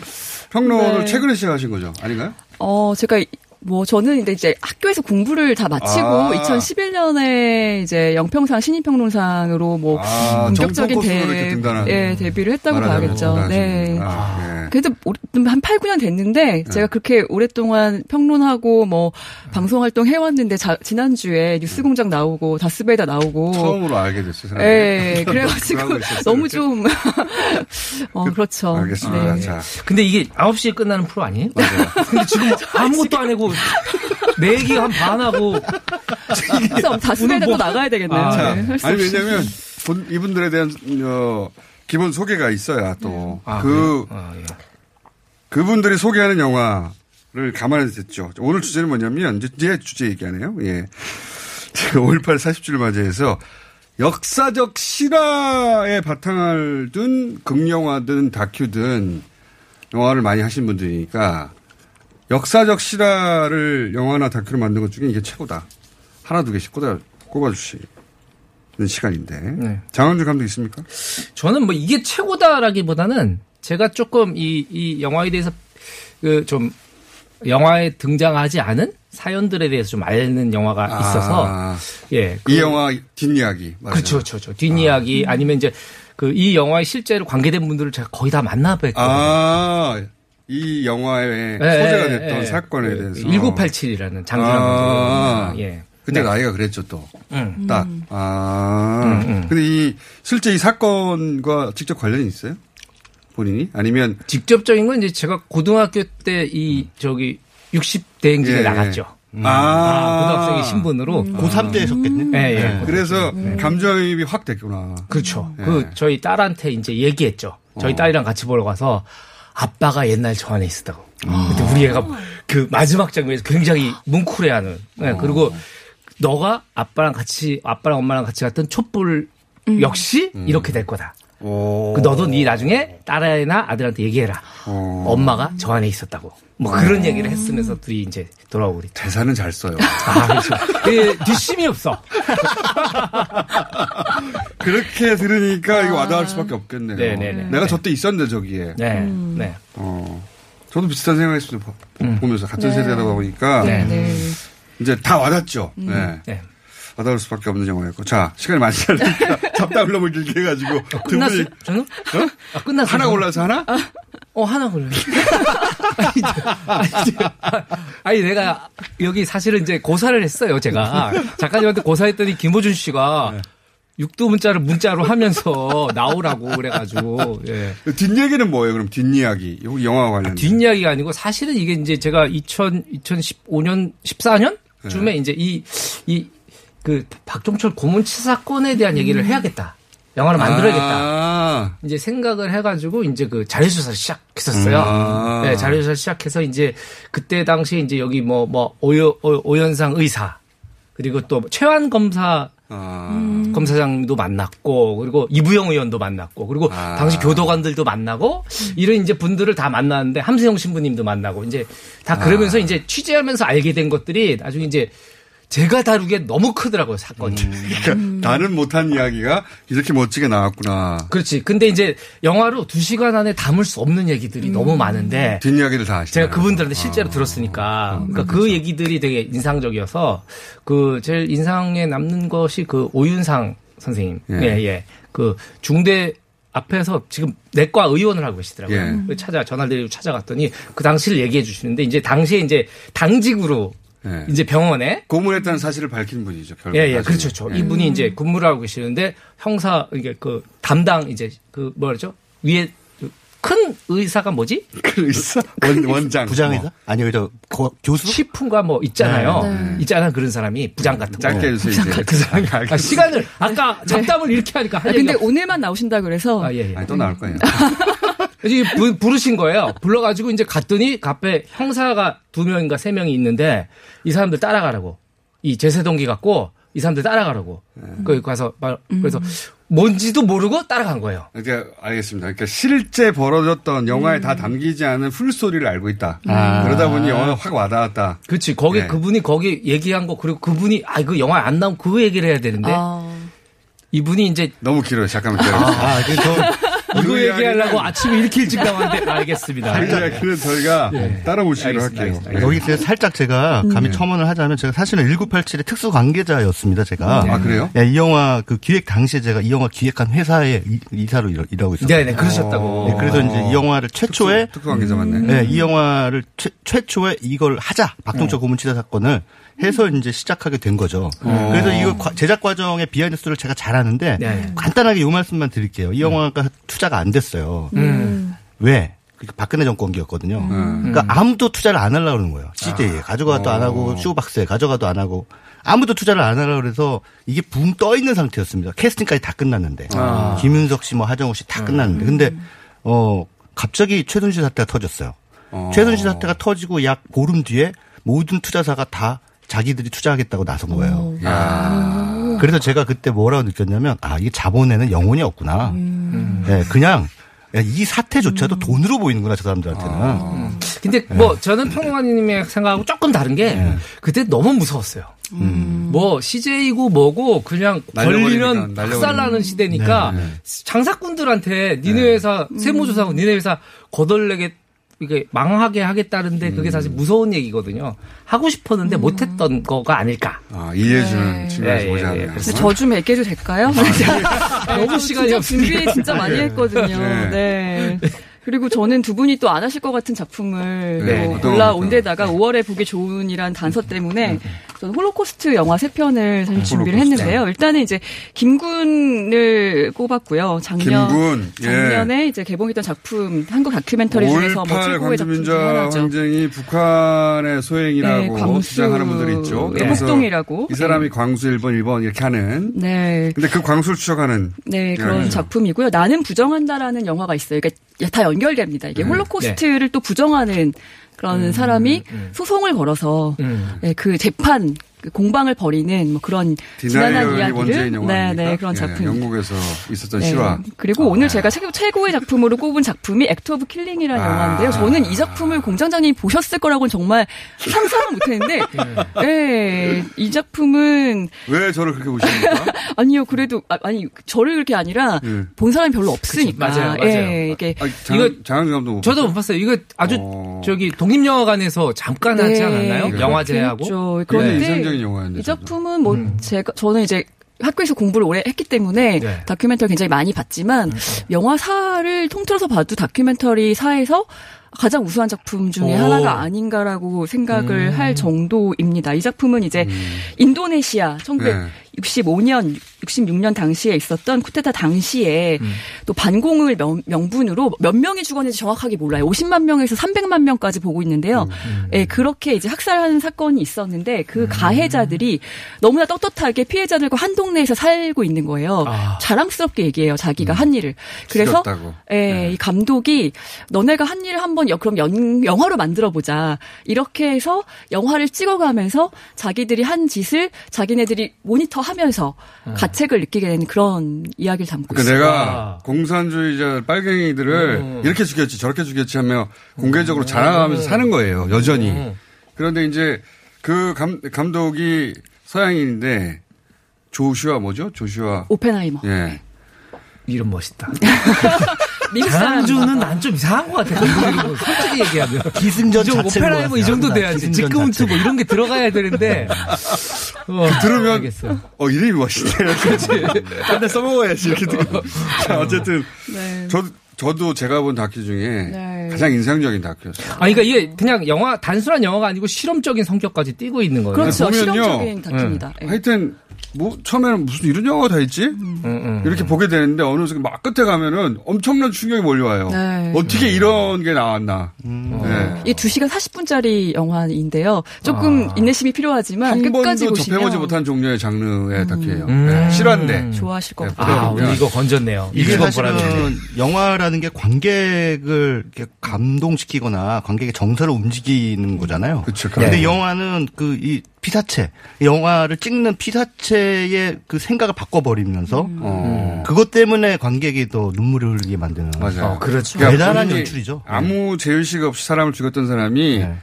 평론을 네. 최근에 시작하신 거죠? 아닌가요? 어, 제가 이- 뭐 저는 근데 이제 학교에서 공부를 다 마치고 아. 2011년에 이제 영평상 신인평론상으로 뭐 아, 본격적인 등단한 예, 데뷔를 했다고 봐야겠죠. 네. 아, 예. 그래도 오래- 한 8, 9년 됐는데 제가 그렇게 오랫동안 평론하고 뭐 방송 활동 해왔는데 자- 지난주에 뉴스공장 나오고 다스베이다 나오고 처음으로 알게 됐어요. 예, 그래가지고 너무. 좀 어, 그렇죠. 알겠습니다. 네. 자, 근데 이게 9시에 끝나는 프로 아니에요? 근데 지금 아무것도 안 하고 내 얘기 한 반 하고 그래서 다스베이다 또 나가야 되겠네요. 아, 자, 네, 아니. 왜냐면 본- 이분들에 대한 어, 기본 소개가 있어야 또 아, 그 그래요? 아, 예. 그분들이 소개하는 영화를 감안해서 됐죠. 오늘 주제는 뭐냐면 이제 제 주제 얘기하네요. 예. 5.18 40주를 맞이해서 역사적 실화에 바탕을 둔 극영화든 다큐든 영화를 많이 하신 분들이니까 역사적 실화를 영화나 다큐로 만든 것 중에 이게 최고다. 하나 두 개씩 꼽아, 꼽아주시는 시간인데. 네. 장원준 감독 있습니까? 저는 뭐 이게 최고다라기보다는 제가 조금 이, 이 영화에 대해서 그 좀 영화에 등장하지 않은 사연들에 대해서 좀 알는 영화가 있어서 아, 예. 이 영화 뒷이야기. 맞아요. 그렇죠, 그렇죠, 그렇죠. 뒷이야기 아 니면 이제 그 이 영화에 실제로 관계된 분들을 제가 거의 다 만나 뵀거든요. 아, 이 영화의 소재가 됐던 사건에 대해서. 1987이라는 장기간 아, 감독. 예. 그때 네. 나이가 그랬죠, 또. 응. 딱. 아. 음, 음. 근데 이, 실제 이 사건과 직접 관련이 있어요? 본인이? 아니면. 직접적인 건 이제 제가 고등학교 때 이 저기 60 대행진에 예. 나갔죠. 아. 아, 고등학생의 신분으로 고3 때셨겠네. 예, 예. 음. 그래서 감정입이 확 됐구나. 그렇죠. 예. 그 저희 딸한테 이제 얘기했죠. 저희 어. 딸이랑 같이 보러 가서 아빠가 옛날 저 안에 있었다고. 아. 근데 우리 애가 그 마지막 장면에서 굉장히 뭉클해하는. 네, 어. 그리고 너가 아빠랑 같이 아빠랑 엄마랑 같이 갔던 촛불 역시 음. 이렇게 될 거다. 오. 그 너도 네 나중에 딸이나 아들한테 얘기해라. 어. 엄마가 저 안에 있었다고. 뭐 그런 얘기를 했으면서 둘이 이제 돌아오고 그랬죠. 대사는 잘 써요. 아, 그렇죠. 그 뒷심이 없어. 그렇게 들으니까 이거 와닿을 수밖에 없겠네요. 네네네. 내가 저때 있었는데 저기에. 네. 네. 어. 저도 비슷한 생각했습니다. 보- 음. 보면서 같은 네. 세대다 보니까 네, 네. 이제 다 와닿죠. 음. 네. 네. 와닿을 수밖에 없는 영화였고. 자, 시간이 많지 않으니까 잡담을 너무 길게 해가지고. 두 끝났어요? 분이 저는? 아, 끝났어요. 하나 골라서 하나? 어, 하나 골라. 아니, 아니, 아니, 내가 여기 사실은 이제 고사를 했어요, 제가. 작가님한테 고사했더니 김호준 씨가 네. 육두 문자를 문자로 하면서 나오라고 그래가지고, 예. 뒷얘기는 뭐예요, 그럼 뒷이야기? 이 영화와 관련. 뒷이야기가 아니고 사실은 이게 이제 제가 2000, 2015년, 14년? 쯤에 이제 이, 이, 그, 박종철 고문치 사건에 대한 얘기를 해야겠다. 영화를 만들어야겠다. 아. 이제 생각을 해가지고 이제 그 자료조사를 시작했었어요. 아. 네, 자료조사를 시작해서 이제 그때 당시에 이제 여기 뭐, 뭐, 오여, 오- 오연상 의사, 그리고 또 최환 검사 아. 검사장도 만났고 그리고 이부영 의원도 만났고 그리고 아. 당시 교도관들도 만나고 이런 이제 분들을 다 만났는데 함세영 신부님도 만나고 이제 다 그러면서 아. 이제 취재하면서 알게 된 것들이 나중에 이제 제가 다루기에 너무 크더라고요 사건이. 그러니까 나는 못한 이야기가 이렇게 멋지게 나왔구나. 그렇지. 근데 이제 영화로 두 시간 안에 담을 수 없는 얘기들이 너무 많은데 뒷이야기를 다 하시죠. 제가 그분들한테 실제로 들었으니까 그러니까 그 얘기들이 되게 인상적이어서 그 제일 인상에 남는 것이 그 오윤상 선생님 예. 예 예. 그 중대 앞에서 지금 내과 의원을 하고 계시더라고요. 예. 그 찾아 전화를 드리고 찾아갔더니 그 당시를 얘기해 주시는데 이제 당시에 이제 당직으로 예. 이제 병원에 고문했다는 사실을 밝힌 분이죠. 결국 예, 예. 그렇죠, 그렇죠. 예. 이분이 이제 근무를 하고 계시는데 형사 이게 그 담당 이제 그 뭐라죠 위에 그 큰 의사가 뭐지? 큰 의사 원, 원장 부장이다? 아니요, 저 고- 교수? 치프인가 뭐 있잖아요. 네, 네. 있잖아 그런 사람이 부장 같은 거. 짧게 해주세요. 부장 같은 사람이. 아, 시간을 아까 잡담을 이렇게 하니까 할 아, 근데 오늘만 나오신다 그래서 아, 예, 예. 아니, 또 나올 거예요. 이제 부- 부르신 거예요. 불러가지고 이제 갔더니 앞에 형사가 두 명인가 세 명이 있는데 이 사람들 따라가라고. 이 제세동기 갖고 이 사람들 따라가라고. 거기 가서 말, 그래서 뭔지도 모르고 따라간 거예요. 그러니까 알겠습니다. 그러니까 실제 벌어졌던 영화에 다 담기지 않은 풀스토리를 알고 있다. 아. 그러다 보니 영화가 확 와닿았다. 그렇지. 거기 네. 그분이 거기 얘기한 거 그리고 그분이 아 그 영화 안 나오면 그 얘기를 해야 되는데 아. 이분이 이제 너무 길어요. 잠깐만 기다려주세요. 아, 그래서 이거 그 얘기하려고 아침에 이렇게 일찍 나왔는데 알겠습니다. 그 이야기는 저희가 따라 모시기로 알겠습니다, 할게요. 알겠습니다. 네. 여기 제가 살짝 제가 감히 음. 첨언을 하자면 제가 사실은 1987의 특수 관계자였습니다. 제가. 아, 그래요? 예, 이 영화 그 기획 당시에 제가 이 영화 기획한 회사에 이- 이사로 일- 일하고 있었어요. 네네 그러셨다고. 네, 그래서 이제 이 영화를 최초에 특수 관계자 맞네. 네, 이 영화를 최, 초에 이걸 하자 박동철 고문치사 사건을 해서 이제 시작하게 된 거죠. 어. 그래서 이거 과- 제작 과정의 behind story를 제가 잘 아는데 네. 간단하게 요 말씀만 드릴게요. 이 영화가 투자가 안 됐어요. 음. 왜? 그러니까 박근혜 정권기였거든요. 음. 그러니까 아무도 투자를 안 하려고 그러는 거예요. CJ에 가져가도 안 하고 쇼박스에 가져가도 안 하고 아무도 투자를 안 하려고 그래서 이게 붕 떠 있는 상태였습니다. 캐스팅까지 다 끝났는데 아. 김윤석 씨, 뭐 하정우 씨 다 끝났는데 근데 어 갑자기 최순실 사태가 터졌어요. 최순실 사태가 터지고 약 보름 뒤에 모든 투자사가 다 자기들이 투자하겠다고 나선 거예요. 야. 그래서 제가 그때 뭐라고 느꼈냐면 아 이게 자본에는 영혼이 없구나. 예, 그냥 이 사태조차도 돈으로 보이는구나 저 사람들한테는. 근데 뭐 저는 평론가님의 생각하고 조금 다른 게 그때 너무 무서웠어요. 뭐 CJ고 뭐고 그냥 걸리면. 박살나는 시대니까 네, 네. 장사꾼들한테 니네 회사 세무조사하고 니네 회사 거덜내게 이게 망하게 하겠다는데 그게 사실 무서운 얘기거든요. 하고 싶었는데 못했던 거가 아닐까. 아, 이해해주는 네. 측면에서 예, 보지 예, 예. 않나요? 그래서 저좀 얘기해도 될까요? 너무 시간이 없으니까. 준비 진짜 많이 네. 했거든요. 네. 네. 그리고 저는 두 분이 또 안 하실 것 같은 작품을 네, 또 거죠? 데다가 5월에 보기 좋은이란 단서 때문에 저는 홀로코스트 영화 세 편을 사실 준비를 홀로코스트. 했는데요. 일단은 이제 김군을 꼽았고요. 작년 김군, 예. 작년에 이제 개봉했던 작품 한국 다큐멘터리 중에서 뭐5.18 최고의 작품 광주민주화 하나죠. 항쟁이 북한의 소행이라고 네, 광수, 주장하는 분들이 있죠. 예, 폭동이라고. 이 사람이 광수 1번, 1번 이렇게 하는. 네. 근데 그 광수를 추적하는. 네, 그런 예. 작품이고요. 나는 부정한다라는 영화가 있어요. 그러니까 다 연결됩니다. 이게 네. 홀로코스트를 또 부정하는 그런 음, 사람이 음. 소송을 걸어서 음. 네, 그 재판 그 공방을 벌이는 뭐 그런 지난한 이야기를 영화 네? 네, 그런 예, 작품. 영국에서 있었던 네. 실화. 그리고 오늘 제가 최고, 최고 의 작품으로 꼽은 작품이 액트 오브 킬링이라는 아. 영화인데요. 저는 이 작품을 공장장님이 보셨을 거라고는 정말 상상을 못했는데, 네, 이 작품은 왜 저를 그렇게 보십니까? 아니요, 그래도 아, 니 저를 그렇게 아니라 예. 본 사람이 별로 없으니까. 그치, 맞아요, 맞아요. 예, 이게 장, 이거 장항준 감독 저도 못 봤어요. 이거 아주 저기 독립영화관에서 잠깐 하지 네, 않았나요? 영화제하고. 그렇죠. 네. 그런데 인상적인 영화였는데. 이 작품은 뭐 제가 저는 이제 학교에서 공부를 오래 했기 때문에 네. 다큐멘터리 굉장히 많이 봤지만 영화사를 통틀어서 봐도 다큐멘터리 사에서 가장 우수한 작품 중에 오. 하나가 아닌가라고 생각을 음. 할 정도입니다. 이 작품은 이제 인도네시아 1965년, 66년 당시에 있었던 쿠데타 당시에 또 반공을 명, 명분으로 몇 명이 죽었는지 정확하게 몰라요. 50만 명에서 300만 명까지 보고 있는데요. 예, 그렇게 이제 학살하는 사건이 있었는데 그 가해자들이 너무나 떳떳하게 피해자들과 한 동네에서 살고 있는 거예요. 자랑스럽게 얘기해요. 자기가 한 일을. 그래서. 예, 이 감독이 너네가 한 일을 한번 여- 그럼 연- 영화로 만들어 보자. 이렇게 해서 영화를 찍어가면서 자기들이 한 짓을 자기네들이 모니터하면서 가책을 느끼게 되는 그런 이야기를 담고 그러니까 있어요. 내가 공산주의자 빨갱이들을 이렇게 죽였지 저렇게 죽였지 하며 공개적으로 자랑하면서 사는 거예요. 여전히. 그런데 이제 그 감, 감독이 서양인인데 조슈아 뭐죠? 조슈아. 오펜하이머. 예. 이름 멋있다. 장항준은 난좀 이상한 것 같아. 솔직히 얘기하면. 기승전 이 뭐이 같아요. 정도 돼야지. 자체. 뭐 이런 게 들어가야 되는데. 어, 들으면 알겠어. 어 이름이 멋있네. 그렇지. 한대 써먹어야지 이렇게 듣고. 자 어쨌든 네. 저 저도 제가 본 다큐 중에 네. 가장 인상적인 다큐였어요. 아, 그러니까 이게 그냥 영화 단순한 영화가 아니고 실험적인 성격까지 띄고 있는 거예요. 그렇죠. 보면요. 실험적인 다큐입니다. 예. 하여튼 뭐 처음에는 무슨 이런 영화가 다 있지? 음, 이렇게 보게 되는데 어느 순간 막 끝에 가면은 엄청난 충격이 몰려와요. 네. 어떻게 이런 게 나왔나? 네. 이 2시간 40분짜리 영화인데요. 조금 인내심이 필요하지만 한 끝까지 번도 보시면 접해보지 못한 종류의 장르의 다큐예요. 음. 네. 실화인데. 좋아하실 것 네, 같아요. 아, 오늘 이거 건졌네요. 이게 사실은. 영화라는 게 관객을 이렇게 감동시키거나 관객의 정서를 움직이는 거잖아요. 그쵸, 근데 네. 영화는 그 이 피사체, 영화를 찍는 피사체의 그 생각을 바꿔버리면서 어. 그것 때문에 관객이 또 눈물을 흘리게 만드는. 맞아요. 어, 그렇죠. 그러니까 대단한 연출이죠. 아무 죄의식 없이 사람을 죽였던 사람이 네.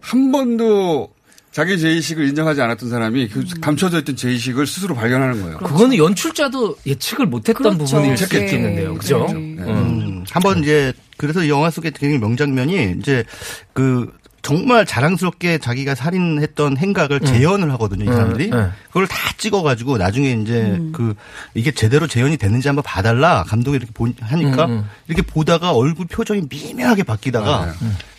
한 번도 자기 죄의식을 인정하지 않았던 사람이 그 감춰져 있던 죄의식을 스스로 발견하는 거예요. 그거는 연출자도 예측을 못했던 그렇죠. 부분일 수도 네. 있겠는데요. 그죠? 네. 음. 음, 한번 이제 그래서 영화 속에 굉장히 명장면이 이제 그 정말 자랑스럽게 자기가 살인했던 행각을 재현을 하거든요, 이 사람들이. 음, 네. 그걸 다 찍어가지고 나중에 이제 그 이게 제대로 재현이 됐는지 한번 봐달라 감독이 이렇게 보, 하니까 음, 음. 이렇게 보다가 얼굴 표정이 미묘하게 바뀌다가 맞아요.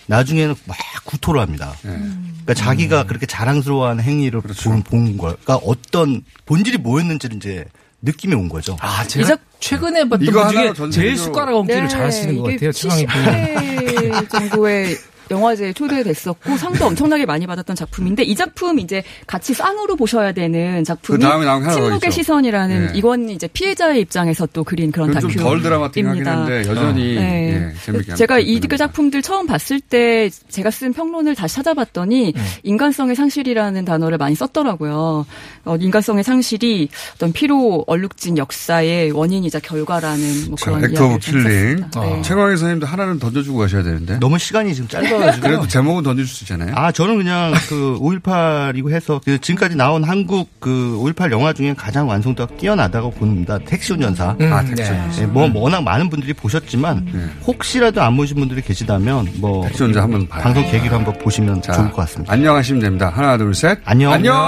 나중에는 막 구토를 합니다. 네. 그러니까 자기가 그렇게 자랑스러워하는 행위를 그렇죠. 본, 본 거가 어떤 본질이 뭐였는지를 이제 느낌이 온 거죠. 아, 제가 이작- 최근에 봤던 것 중에 제일 숟가락 얹기를 네, 잘하시는 것 같아요. 최강희 부님. 70회 정도의 영화제에 초대됐었고 상도 엄청나게 많이 받았던 작품인데 이 작품 이제 같이 쌍으로 보셔야 되는 작품이 그 침묵의 있죠. 시선이라는 네. 이건 이제 피해자의 입장에서 또 그린 그런 그건 다큐. 좀덜 드라마틱하긴 한데 여전히 네. 예, 재밌게 제가 이 작품입니다. 작품들 처음 봤을 때 제가 쓴 평론을 다시 찾아봤더니 음. 인간성의 상실이라는 단어를 많이 썼더라고요. 어, 인간성의 상실이 어떤 피로 얼룩진 역사의 원인이자 결과라는 뭐 자, 그런 액트 오브 이야기를 좀 킬링. 네. 최광희 선생님도 하나는 던져주고 가셔야 되는데. 너무 시간이 지금 짧아 가지고. 그래도 제목은 던질 수 있잖아요. 아, 저는 그냥 그 5.18이고 해서 그 지금까지 나온 한국 그 5.18 영화 중에 가장 완성도가 뛰어나다고 봅니다. 택시 운전사. 음, 아, 네. 택시. 네, 뭐 워낙 많은 분들이 보셨지만 네. 혹시라도 안 보신 분들이 계시다면 뭐 택시 운전 한번 봐요. 방송 계기로 한번 보시면 자, 좋을 것 같습니다. 안녕하시면 됩니다. 하나, 둘, 셋. 안녕. 안녕.